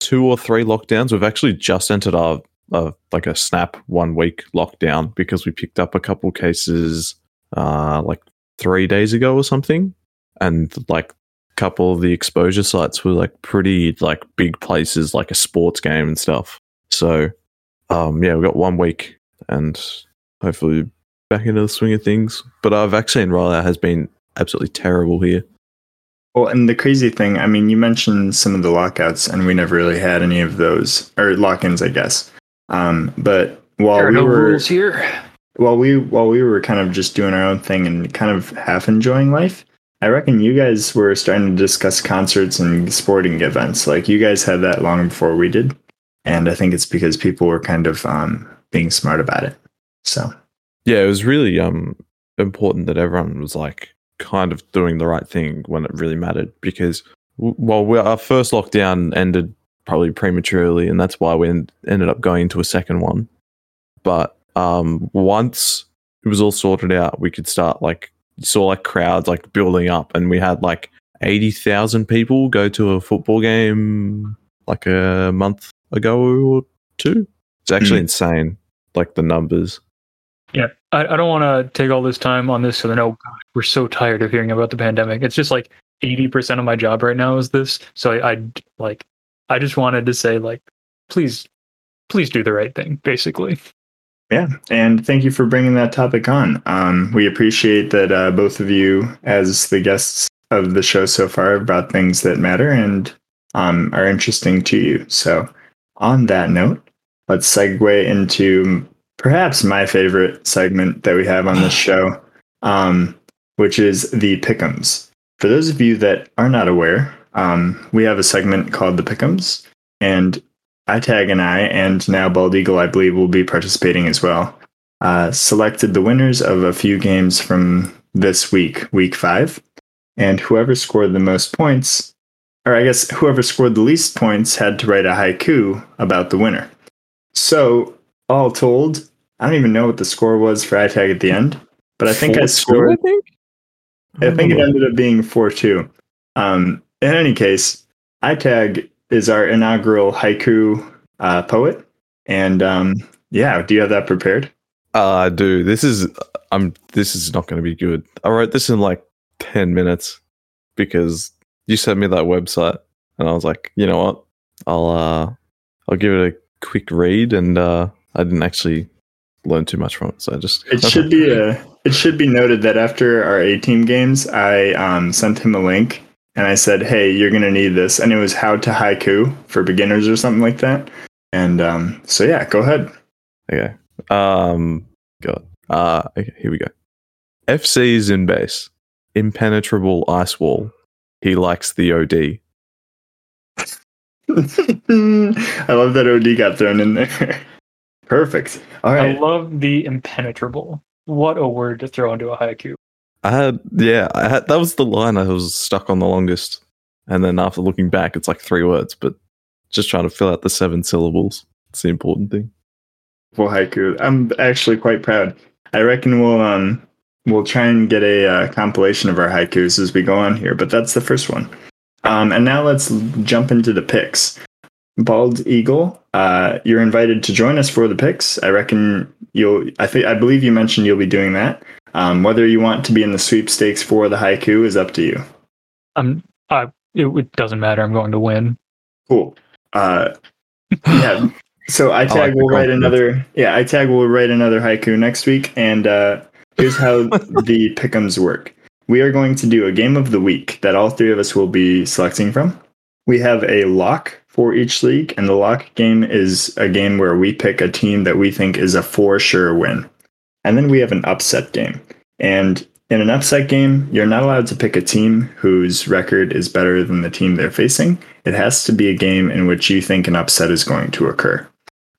Speaker 2: two or three lockdowns. We've actually just entered our uh, like a snap one week lockdown because we picked up a couple cases uh, like three days ago or something, and like a couple of the exposure sites were like pretty like big places, like a sports game and stuff. So um, yeah, we got one week and hopefully back into the swing of things. But our vaccine rollout has been absolutely terrible here.
Speaker 1: Well, and the crazy thing, I mean, you mentioned some of the lockouts, and we never really had any of those or lock-ins, I guess. Um, but while
Speaker 3: there are
Speaker 1: we
Speaker 3: no
Speaker 1: were
Speaker 3: rules here.
Speaker 1: While we while we were kind of just doing our own thing and kind of half enjoying life, I reckon you guys were starting to discuss concerts and sporting events. Like you guys had that long before we did, and I think it's because people were kind of um, being smart about it. So
Speaker 2: Yeah, it was really um important that everyone was like kind of doing the right thing when it really mattered because well, our first lockdown ended probably prematurely, and that's why we ended up going into a second one. But um, once it was all sorted out, we could start like saw like crowds like building up, and we had like eighty thousand people go to a football game like a month ago or two. It's actually
Speaker 1: Hmm.
Speaker 2: insane, like the numbers.
Speaker 3: Yeah, I, I don't want to take all this time on this. So no, God, we're so tired of hearing about the pandemic. It's just like eighty percent of my job right now is this. So I, I like, I just wanted to say like, please, please do the right thing. Basically,
Speaker 1: Yeah, and thank you for bringing that topic on. Um, we appreciate that uh, both of you, as the guests of the show so far, have brought things that matter and um, are interesting to you. So, on that note, let's segue into perhaps my favorite segment that we have on this show, um, which is the Pickums. For those of you that are not aware, um, we have a segment called the Pickums, and iTag and I, and now Bald Eagle, I believe, will be participating as well. Uh, selected the winners of a few games from this week, week five, and whoever scored the most points, or I guess whoever scored the least points, had to write a haiku about the winner. So, all told, I don't even know what the score was for iTag at the end, but I think I
Speaker 2: Four two,
Speaker 1: scored.
Speaker 2: I think.
Speaker 1: I think it ended up being 4 2. Um, in any case, iTag is our inaugural haiku uh, poet. And um, yeah, do you have that prepared?
Speaker 2: Uh, dude, this is I'm. This is not going to be good. I wrote this in like ten minutes because you sent me that website, and I was like, you know what, I'll uh, I'll give it a quick read, and uh, I didn't actually learn too much from it, so I just
Speaker 1: It should be a. It should be noted that after our A team games, I um, sent him a link and I said, "Hey, you're gonna need this," and it was how to haiku for beginners or something like that. And um, so yeah, go ahead.
Speaker 2: okay. Um, God. Uh, okay, here we go. FC is in base, impenetrable ice wall. He likes the OD.
Speaker 1: I love that OD got thrown in there. Perfect. All right.
Speaker 3: I love the impenetrable. What a word to throw into a haiku.
Speaker 2: I had, yeah, I had that was the line I was stuck on the longest, and then after looking back, it's like three words, but just trying to fill out the seven syllables. It's the important thing.
Speaker 1: Full haiku. I'm actually quite proud. I reckon we'll um we'll try and get a uh, compilation of our haikus as we go on here, but that's the first one. Um, and now let's jump into the picks. Bald Eagle, uh, you're invited to join us for the picks. I reckon you'll. I think I believe you mentioned you'll be doing that. Um, whether you want to be in the sweepstakes for the haiku is up to you.
Speaker 3: I'm. I. It, it doesn't matter. I'm going to win.
Speaker 1: Cool. Uh, yeah. So iTag
Speaker 2: like the
Speaker 1: will write another. Yeah, iTag will write another haiku next week, and uh, here's how the pickums work. We are going to do a game of the week that all three of us will be selecting from. We have a lock for each league, and the lock game is a game where we pick a team that we think is a for sure win. And then we have an upset game. And in an upset game, you're not allowed to pick a team whose record is better than the team they're facing. It has to be a game in which you think an upset is going to occur.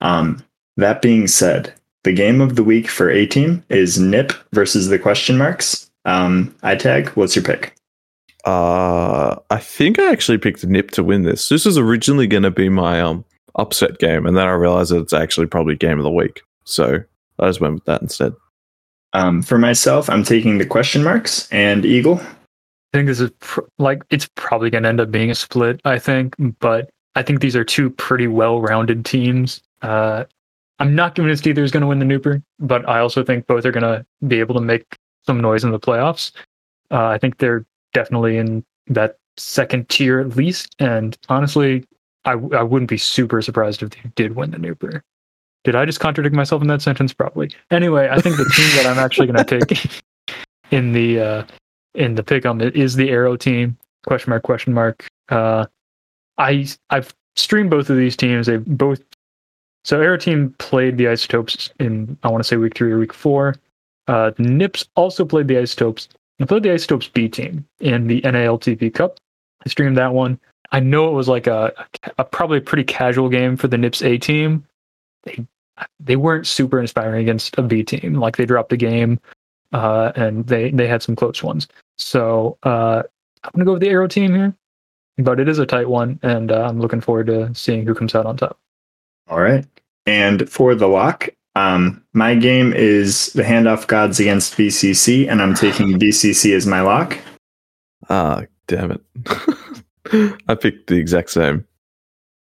Speaker 1: Um, that being said, the game of the week for A team is Nip versus the question marks. Um, tag. what's your pick?
Speaker 2: Uh, I think I actually picked Nip to win this. This was originally going to be my um upset game, and then I realized that it's actually probably game of the week. So I just went with that instead.
Speaker 1: Um, for myself, I'm taking the question marks and Eagle.
Speaker 3: I think this is pr- like it's probably going to end up being a split. I think, but I think these are two pretty well-rounded teams. Uh, I'm not convinced either is going to win the Nooper, but I also think both are going to be able to make some noise in the playoffs. Uh, I think they're definitely in that second tier at least, and honestly, I w- I wouldn't be super surprised if they did win the Nooper. Did I just contradict myself in that sentence? Probably. Anyway, I think the team that I'm actually going to pick in the uh, in the pick'em is the Arrow team. question mark question mark. Uh, I I've streamed both of these teams. They both so Arrow Team played the Isotopes in I want to say week three or week four. Uh, Nips also played the Isotopes. I played the Isotopes B team in the NALTP Cup. I streamed that one. I know it was like a, a probably a pretty casual game for the Nips A team. They they weren't super inspiring against a B team. Like they dropped a game, uh, and they they had some close ones. So uh, I'm gonna go with the Arrow team here, but it is a tight one, and uh, I'm looking forward to seeing who comes out on top.
Speaker 1: All right. And for the lock, um, my game is the handoff gods against BCC, and I'm taking BCC as my lock.
Speaker 2: Ah, damn it. I picked the exact same.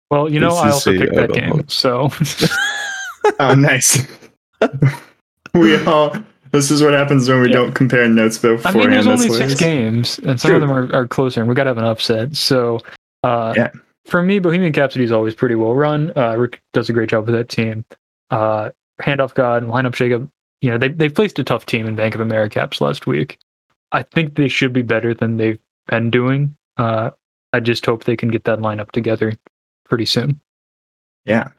Speaker 3: Well, you know, I also picked that game, so
Speaker 1: Oh, nice. we all. This is what happens when we
Speaker 3: Yeah.
Speaker 1: don't compare notes
Speaker 3: I
Speaker 1: beforehand.
Speaker 3: mean, there's only six games, and some
Speaker 1: True.
Speaker 3: of them are, are closer, and we got to have an upset. So, uh,
Speaker 1: Yeah.
Speaker 3: for me, Bohemian Capsody is always pretty well run. Uh, Rick does a great job with that team. Uh, handoff God and lineup shakeup. You know, they they placed a tough team in Bank of America Caps last week. I think they should be better than they've been doing. Uh, I just hope they can get that lineup together pretty soon.
Speaker 1: Yeah.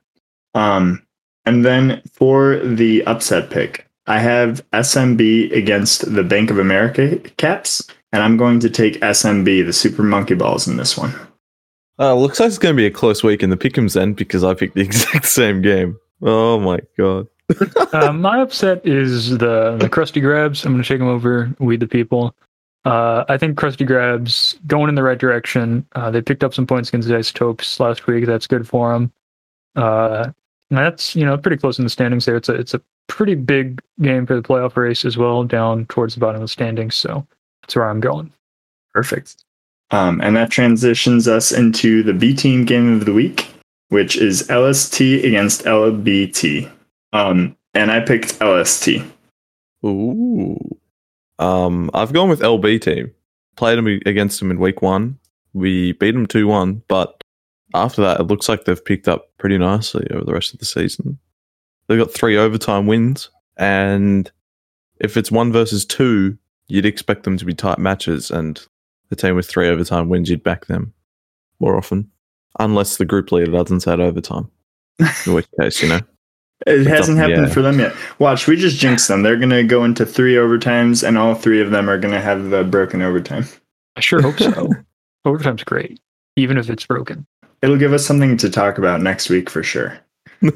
Speaker 1: Um, and then for the upset pick, I have SMB against the Bank of America Caps, and I'm going to take SMB, the Super Monkey Balls, in this one.
Speaker 2: Uh, looks like it's going to be a close week in the Pick'ems end because I picked the exact same game. Oh my god.
Speaker 3: uh, my upset is the the Krusty Grabs. I'm going to shake them over. We the people. Uh, I think Krusty Grabs going in the right direction. Uh, they picked up some points against the Isotopes last week. That's good for them. And that's you know pretty close in the standings there. It's a it's a pretty big game for the playoff race as well, down towards the bottom of the standings. So that's where I'm going.
Speaker 1: Perfect. Um, and that transitions us into the B team game of the week, which is LST against LBT. Um, and I picked LST.
Speaker 2: Ooh. Um, I've gone with LB team. Played them against them in week one. We beat them 2 1, but after that, it looks like they've picked up pretty nicely over the rest of the season. They've got three overtime wins, and if it's one versus two, you'd expect them to be tight matches, and the team with three overtime wins, you'd back them more often, unless the group leader doesn't set overtime. In which case, you know,
Speaker 1: It hasn't
Speaker 2: up-
Speaker 1: happened
Speaker 2: yeah.
Speaker 1: for them yet. Watch, we just jinxed them. They're going to go into three overtimes, and all three of them are going to have the broken overtime.
Speaker 3: I sure hope so. Overtime's great, even if it's broken.
Speaker 1: It'll give us something to talk about next week for sure.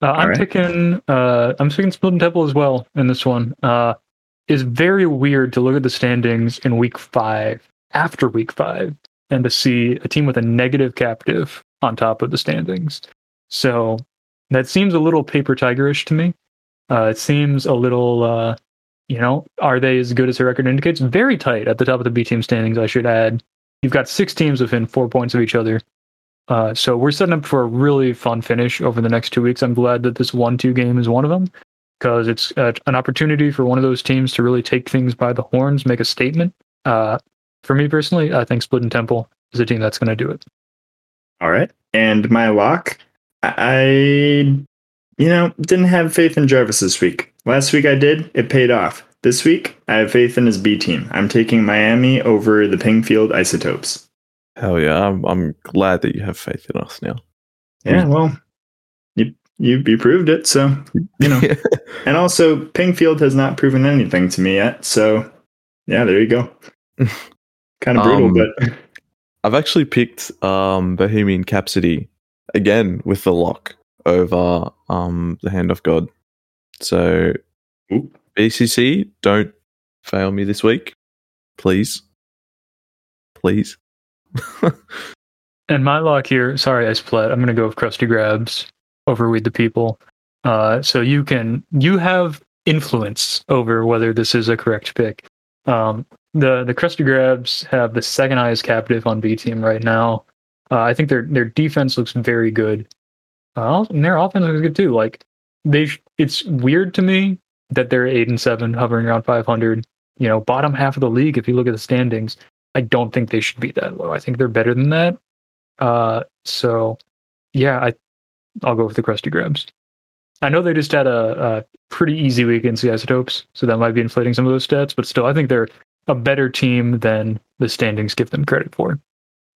Speaker 3: Uh, I'm
Speaker 1: right.
Speaker 3: picking. Uh, I'm picking Splendid Temple as well in this one. Uh, it's very weird to look at the standings in week five after week five and to see a team with a negative captive on top of the standings. So that seems a little paper tigerish to me. Uh, it seems a little. Uh, you know, are they as good as their record indicates? Very tight at the top of the B team standings. I should add. You've got six teams within four points of each other. Uh, so we're setting up for a really fun finish over the next two weeks. I'm glad that this one-two game is one of them because it's uh, an opportunity for one of those teams to really take things by the horns, make a statement. Uh, for me personally, I think Split and Temple is a team that's going to do it.
Speaker 1: All right. And my lock, I, you know, didn't have faith in Jarvis this week. Last week I did. It paid off. This week, I have faith in his B team. I'm taking Miami over the Pingfield Isotopes.
Speaker 2: Hell yeah, I'm, I'm glad that you have faith in us now.
Speaker 1: Yeah, well, you you, you proved it. So, you know. and also, Pingfield has not proven anything to me yet. So, yeah, there you go. kind of brutal,
Speaker 2: Um,
Speaker 1: but
Speaker 2: I've actually picked um, Bohemian Capsody again with the lock over um, the Hand of God. So,
Speaker 1: Ooh.
Speaker 2: BCC, don't fail me this week, please. Please.
Speaker 3: And my lock here, sorry, I split. I'm going to go with Krusty Grabs over We the People. Uh, so you can you have influence over whether this is a correct pick. Um, the the Krusty Grabs have the second highest captive on B team right now. Uh, I think their their defense looks very good. Uh, and their offense looks good too. Like they, sh- it's weird to me that they're eight and seven, hovering around 500. You know, bottom half of the league. If you look at the standings, I don't think they should be that low. I think they're better than that. Uh, so yeah, I I'll go with the Krusty Grabs. I know they just had a, a pretty easy week against the Isotopes, so that might be inflating some of those stats. But still, I think they're a better team than the standings give them credit for.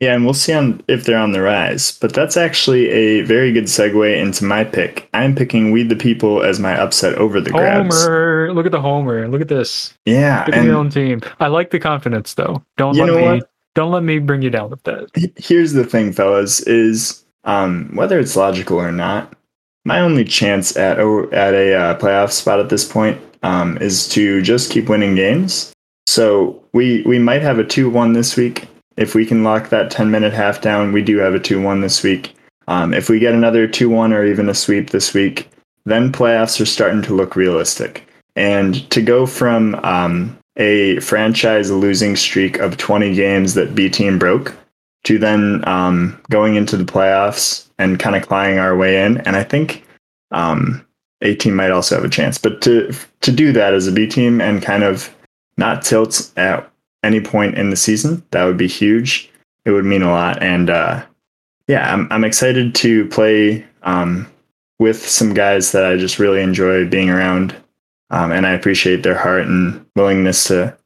Speaker 1: Yeah, and we'll see on if they're on the rise. But that's actually a very good segue into my pick. I'm picking We the People as my upset over the grabs.
Speaker 3: Homer, look at the homer. Look at this.
Speaker 1: Yeah,
Speaker 3: at your own team. I like the confidence though. Don't let me
Speaker 1: what?
Speaker 3: don't let me bring you down with that.
Speaker 1: here's the thing, fellas, is um, whether it's logical or not, my only chance at a, at a uh, playoff spot at this point um, is to just keep winning games. So we we might have a two one this week if we can lock that ten minute half down. We do have a two one this week. Um, if we get another two one or even a sweep this week, then playoffs are starting to look realistic. And to go from um, a franchise losing streak of 20 games that B team broke to then um, going into the playoffs and kind of clawing our way in. And I think um, A team might also have a chance, but to to do that as a B team and kind of not tilt at any point in the season, that would be huge. It would mean a lot, and uh, yeah, I'm I'm excited to play um, with some guys that I just really enjoy being around, um, and I appreciate their heart and willingness to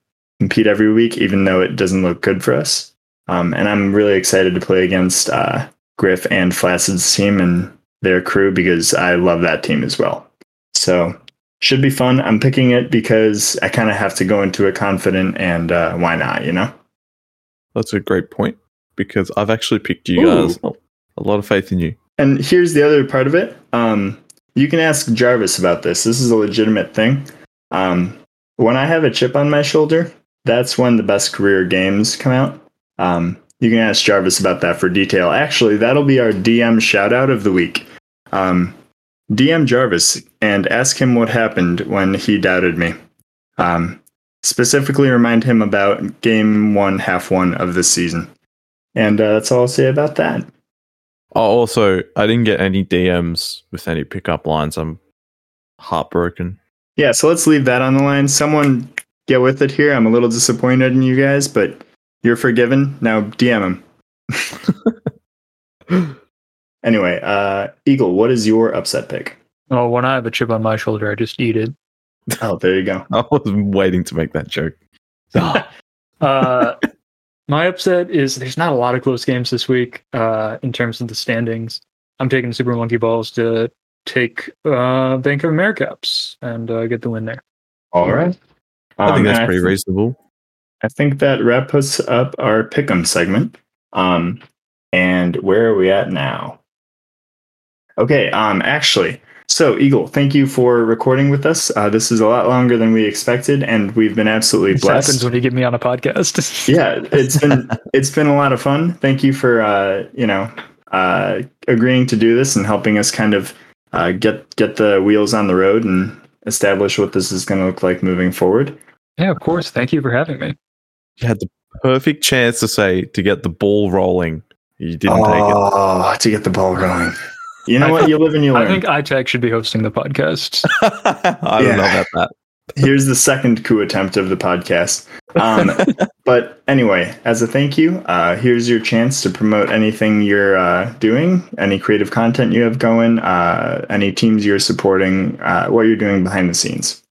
Speaker 1: compete every week, even though it doesn't look good for us. Um, and I'm really excited to play against uh, Griff and Flaccid's team and their crew because I love that team as well. So should be fun. I'm picking it because I kind of have to go into it confident, and uh, why not? You know.
Speaker 2: That's a great point because I've actually picked you
Speaker 1: Ooh.
Speaker 2: guys. A lot of faith in you.
Speaker 1: And here's the other part of it. Um, you can ask Jarvis about this. This is a legitimate thing. Um, when I have a chip on my shoulder, that's when the best career games come out. Um, you can ask Jarvis about that for detail. Actually, that'll be our DM shout out of the week. Um, DM Jarvis and ask him what happened when he doubted me. Um, specifically, remind him about game one, half one of this season. And uh, that's all I'll say about that.
Speaker 2: Oh, also, I didn't get any DMs with any pickup lines. I'm heartbroken.
Speaker 1: Yeah, so let's leave that on the line. Someone get with it here. I'm a little disappointed in you guys, but you're forgiven. Now DM him. anyway, uh, Eagle, what is your upset pick?
Speaker 3: Oh, when I have a chip on my shoulder, I just eat it.
Speaker 1: Oh, there you go.
Speaker 2: I was waiting to make that joke.
Speaker 3: uh, my upset is there's not a lot of close games this week uh, in terms of the standings. I'm taking Super Monkey Balls to take uh, Bank of America ups and uh, get the win there.
Speaker 1: All right.
Speaker 2: I think
Speaker 1: Um,
Speaker 2: that's
Speaker 1: and
Speaker 2: pretty
Speaker 1: thi-
Speaker 2: reasonable.
Speaker 1: I think that wraps us up our pick'em segment. Um, and where are we at now? Okay. Um, actually, so Eagle, thank you for recording with us. Uh, this is a lot longer than we expected, and we've been absolutely
Speaker 3: This
Speaker 1: blessed.
Speaker 3: happens when you get me on a podcast.
Speaker 1: yeah, it's been it's been a lot of fun. Thank you for uh, you know uh, agreeing to do this and helping us kind of uh, get get the wheels on the road and establish what this is going to look like moving forward.
Speaker 3: yeah, of course. Thank you for having me.
Speaker 2: You had the perfect chance to say to get the ball rolling. You didn't take it.
Speaker 1: oh, to get the ball rolling. You know
Speaker 3: I
Speaker 1: what? You live and you learn.
Speaker 3: I think iTag should be hosting the podcast.
Speaker 2: I don't know about that.
Speaker 1: Here's the second coup attempt of the podcast. Um, but anyway, as a thank you, uh, here's your chance to promote anything you're uh, doing, any creative content you have going, uh, any teams you're supporting, uh, what you're doing behind the scenes.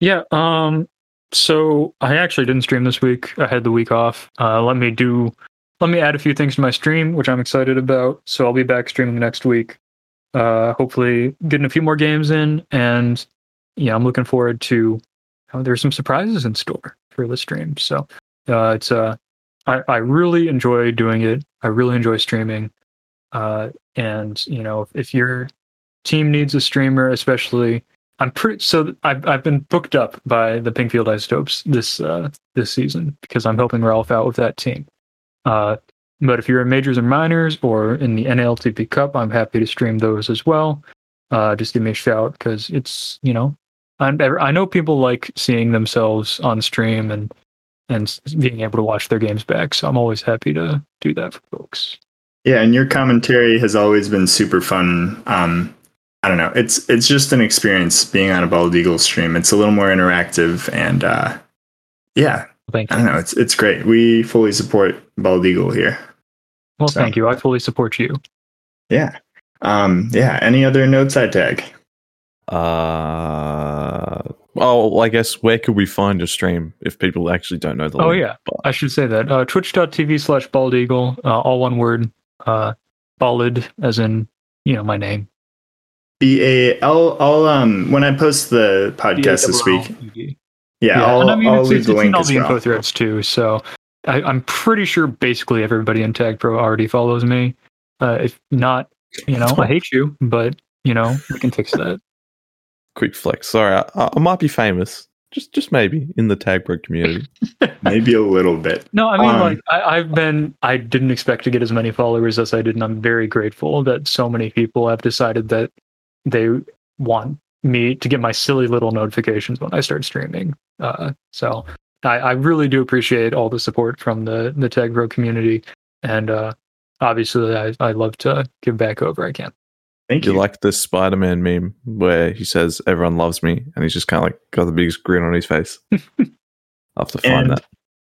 Speaker 3: Yeah. Um. So I actually didn't stream this week. I had the week off. Uh, let me do. Let me add a few things to my stream, which I'm excited about. So I'll be back streaming next week. Uh, hopefully getting a few more games in, and yeah, I'm looking forward to. There's some surprises in store for the stream. So uh, it's uh, I I really enjoy doing it. I really enjoy streaming. Uh, and you know, if, if your team needs a streamer, especially I'm pretty so I've I've been booked up by the Pingfield Isotopes this uh this season because I'm helping Ralph out with that team. Uh but if you're in majors and minors or in the NLTP Cup, I'm happy to stream those as well. Uh just give me a shout because it's you know I'm, I know people like seeing themselves on stream and and being able to watch their games back. So I'm always happy to do that for folks.
Speaker 1: Yeah, and your commentary has always been super fun. Um, I don't know. It's it's just an experience being on a Bald Eagle stream. It's a little more interactive, and uh, yeah,
Speaker 3: Thank
Speaker 1: I
Speaker 3: you.
Speaker 1: don't know. It's it's great. We fully support Bald Eagle here.
Speaker 3: Well,
Speaker 1: So-
Speaker 3: thank you. I fully support you.
Speaker 1: Yeah. Um, yeah. Any other notes iTag?
Speaker 2: Uh, Oh, I guess where could we find your stream if people actually don't know the?
Speaker 3: Oh
Speaker 2: link?
Speaker 3: yeah, I should say that. Uh, Twitch.tv slash bald eagle, uh, all one word. Uh, ballad, as in you know my name.
Speaker 1: B A. I'll I'll um when I post the podcast this week.
Speaker 3: B-A-L-L-E-D.
Speaker 1: Yeah,
Speaker 3: Yeah,
Speaker 1: I'll,
Speaker 3: and I mean
Speaker 1: I'll
Speaker 3: it's,
Speaker 1: leave
Speaker 3: it's,
Speaker 1: the
Speaker 3: it's in all
Speaker 1: as
Speaker 3: the info
Speaker 1: well.
Speaker 3: threads too. So I, I'm pretty sure basically everybody in Tag Pro already follows me. Uh, if not, you know, I hate you, but you know we can fix that.
Speaker 2: Quick flex. Sorry, I, I might be famous. Just, just maybe in the tag pro community.
Speaker 1: Maybe a little bit.
Speaker 3: No, I mean,
Speaker 1: Um,
Speaker 3: like, I, I've been, I didn't expect to get as many followers as I did, and I'm very grateful that so many people have decided that they want me to get my silly little notifications when I start streaming. Uh, so I, I really do appreciate all the support from the the Tag Pro community, and uh, obviously, I, I love to give back over I can.
Speaker 1: Thank
Speaker 2: you
Speaker 1: you.
Speaker 2: like the Spider-Man meme where he says everyone loves me, and he's just kind of like got the biggest grin on his face. I have to find
Speaker 1: And
Speaker 2: that.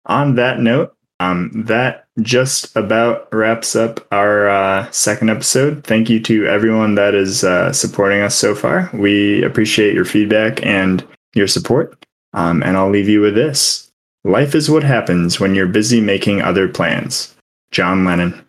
Speaker 1: on that note, um, that just about wraps up our uh, second episode. Thank you to everyone that is uh, supporting us so far. We appreciate your feedback and your support. Um, and I'll leave you with this Life is what happens when you're busy making other plans. John Lennon.